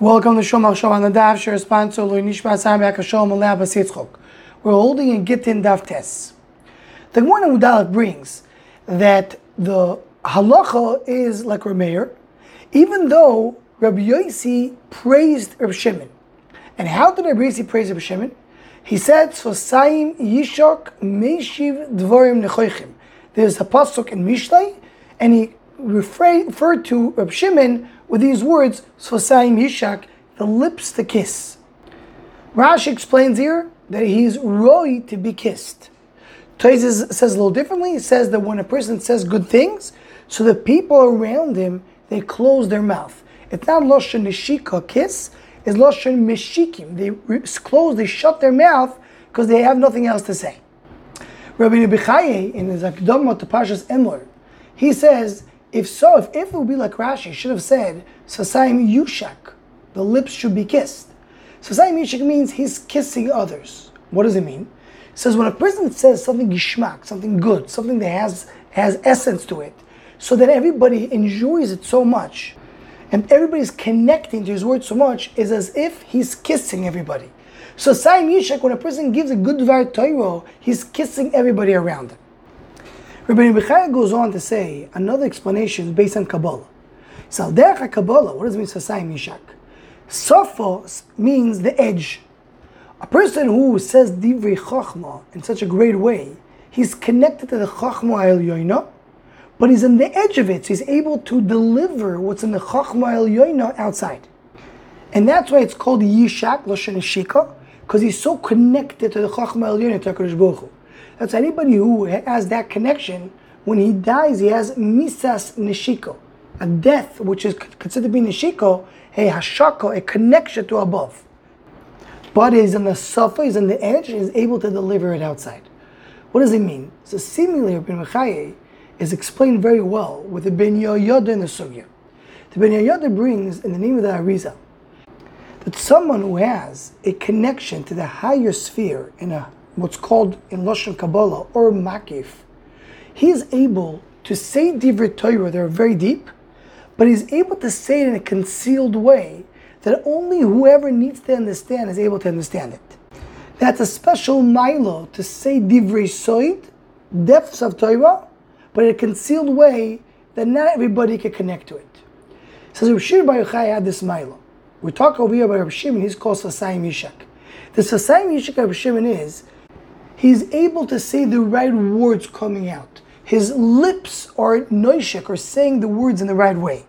Welcome to Shomach Shom on the Daf Shir sponsor Lui Nishma Samek Hashom Aleh Basitzchok. We're holding a Gittin Daf Tes. The Gemara Udalat brings that the halacha is like Rameir, even though Rabbi Yossi praised Rabbi Shimon. And how did Rabbi Yossi praise Rabbi Shimon? He said, "Sosaim Yishok Meshiv Dvorim Nechoichim." There's a pasuk in Mishlei, and he referred to Rabbi Shimon with these words, Sosaim Yishak, the lips to kiss. Rashi explains here that he's roy to be kissed. Taiz says a little differently. He says that when a person says good things, so the people around him, they close their mouth. It's not Loshan Nishika, kiss, it's Loshan Meshikim. They close, they shut their mouth because they have nothing else to say. Rabbi Nebichaye, in his Akdom to Pashas Emor, he says if so, if, if it would be like Rashi, should have said, Sasaim Yushak, the lips should be kissed. Sasaim Yushak means he's kissing others. What does it mean? It says when a person says something gishmak, something good, something that has, has essence to it, so that everybody enjoys it so much, and everybody's connecting to his word so much, is as if he's kissing everybody. So Saim Yishak, when a person gives a good Dvar Torah, he's kissing everybody around him. Rabbi Bechaya goes on to say another explanation is based on Kabbalah. Derech Kabbalah, what does it mean Sasai Mishak? Sophos means the edge. A person who says Divrei Chachma in such a great way, he's connected to the Chachma El Yoina, but he's on the edge of it, so he's able to deliver what's in the Chachma El Yoina outside. And that's why it's called Yishak, Loshen Shika, because he's so connected to the Chachma El Yoina, to HaKadosh that's anybody who has that connection. When he dies, he has misas nishiko, a death which is considered to be nishiko, a hashako, a connection to above. But he's on the sofa, he's on the edge, he's able to deliver it outside. What does it mean? So seemingly Rabbi Mechaye is explained very well with the Ben Yehoyada in the Sugya. The Ben Yehoyada brings in the name of the Arizal that someone who has a connection to the higher sphere in a what's called in Lashon Kabbalah or Makif, he is able to say Divrei Torah that are very deep, but he's able to say it in a concealed way that only whoever needs to understand is able to understand it. That's a special milo to say Divrei Soid, depths of Torah, but in a concealed way that not everybody can connect to it. Says Rav Shir Yochai had this milo. We talk over here about Rav Shimon, he's called Sasayim Yishak. The Sasayim Yishak of Rav is he's able to say the right words coming out. His lips are noishik, or saying the words in the right way.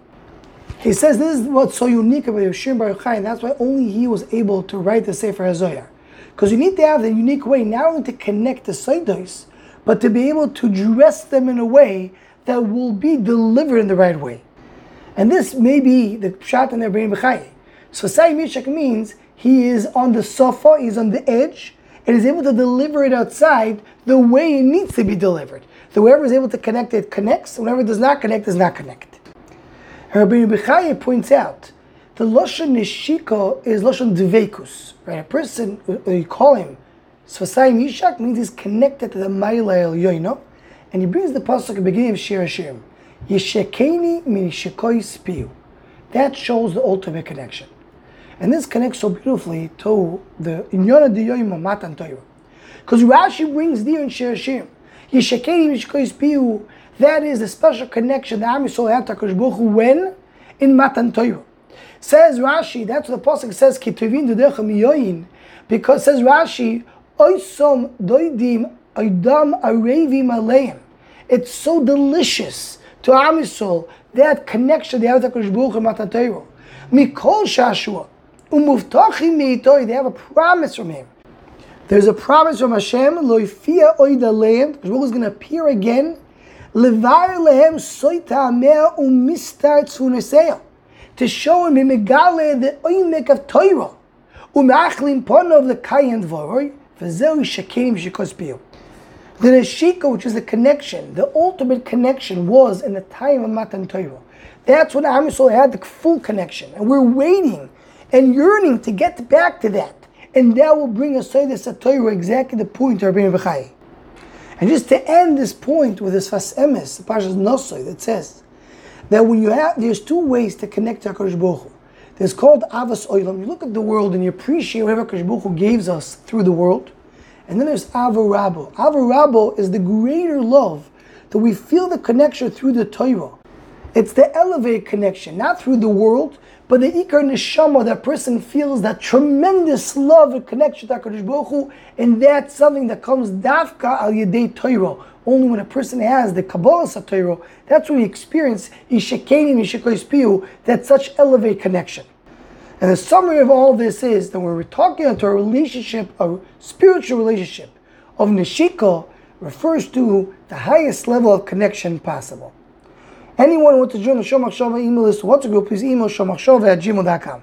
He says this is what's so unique about Yoshim Baruch Chai, and that's why only he was able to write the Sefer HaZoyar. Because you need to have the unique way, not only to connect the Saidos, but to be able to dress them in a way that will be delivered in the right way. And this may be the Pshat and the Rebbein B'chai. So Sai Mishak means he is on the sofa, he's on the edge, and is able to deliver it outside the way it needs to be delivered. So whoever is able to connect it connects, whoever does not connect does not connect. Rabbi Bechaya points out the Lashon Nishiko is Lashon Dveikus. Right? A person, uh, you call him Svasayim Yishak, means he's connected to the Maila El Yoino. And he brings the pasuk at the beginning of Shir HaShirim. Yeshekeni min spiu. That shows the ultimate connection. And this connects so beautifully to the Inyona Diyoim Matan Torah. Because Rashi brings the in Shir HaShirim. Yishakei That is the special connection that Am Yisrael had to HaKadosh when? In Matan Torah. Says Rashi, that's what the Pasuk says, Kituvin Dudechem Yoyin. Because says Rashi, Oisom Doidim Oidam Arevim Aleim. It's so delicious to Am Yisrael, that connection have to HaKadosh Baruch in Matan Torah. Mikol Shashua. They have a promise from him. There's a promise from Hashem, Loifia because is going to appear again, Levar to show him megale the oimek of Torah, umachlim ponov the kayan dvoroi, v'zeu shakim shikos piyu. The Neshika, which is the connection, the ultimate connection was in the time of Matan Torah. That's when Am had the full connection, and we're waiting and yearning to get back to that. And that will bring us to the Torah exactly the point of Rabbeinu Bechai. And just to end this point with this Sfas Emes, the Parshas Nosoi, that says that when you have, there's two ways to connect to HaKadosh Baruch Hu. There's called Avas Oilam. You look at the world and you appreciate whatever Kosh Baruch Hu gives us through the world. And then there's Avarabo. Avarabo is the greater love that we feel the connection through the Torah. It's the elevated connection, not through the world, but the Ikar Neshama, that person feels that tremendous love and connection to HaKadosh Baruch Hu, and that's something that comes dafka al yedei Torah. Only when a person has the Kabbalah Torah, that's when you experience Ishekeni Mishikoispiu, that such elevated connection. And the summary of all this is that when we're talking about a relationship, a spiritual relationship of Nishika, refers to the highest level of connection possible. Anyone who wants to join the Shomachshava email list, what's a group, please email shomachshava at gmail.com.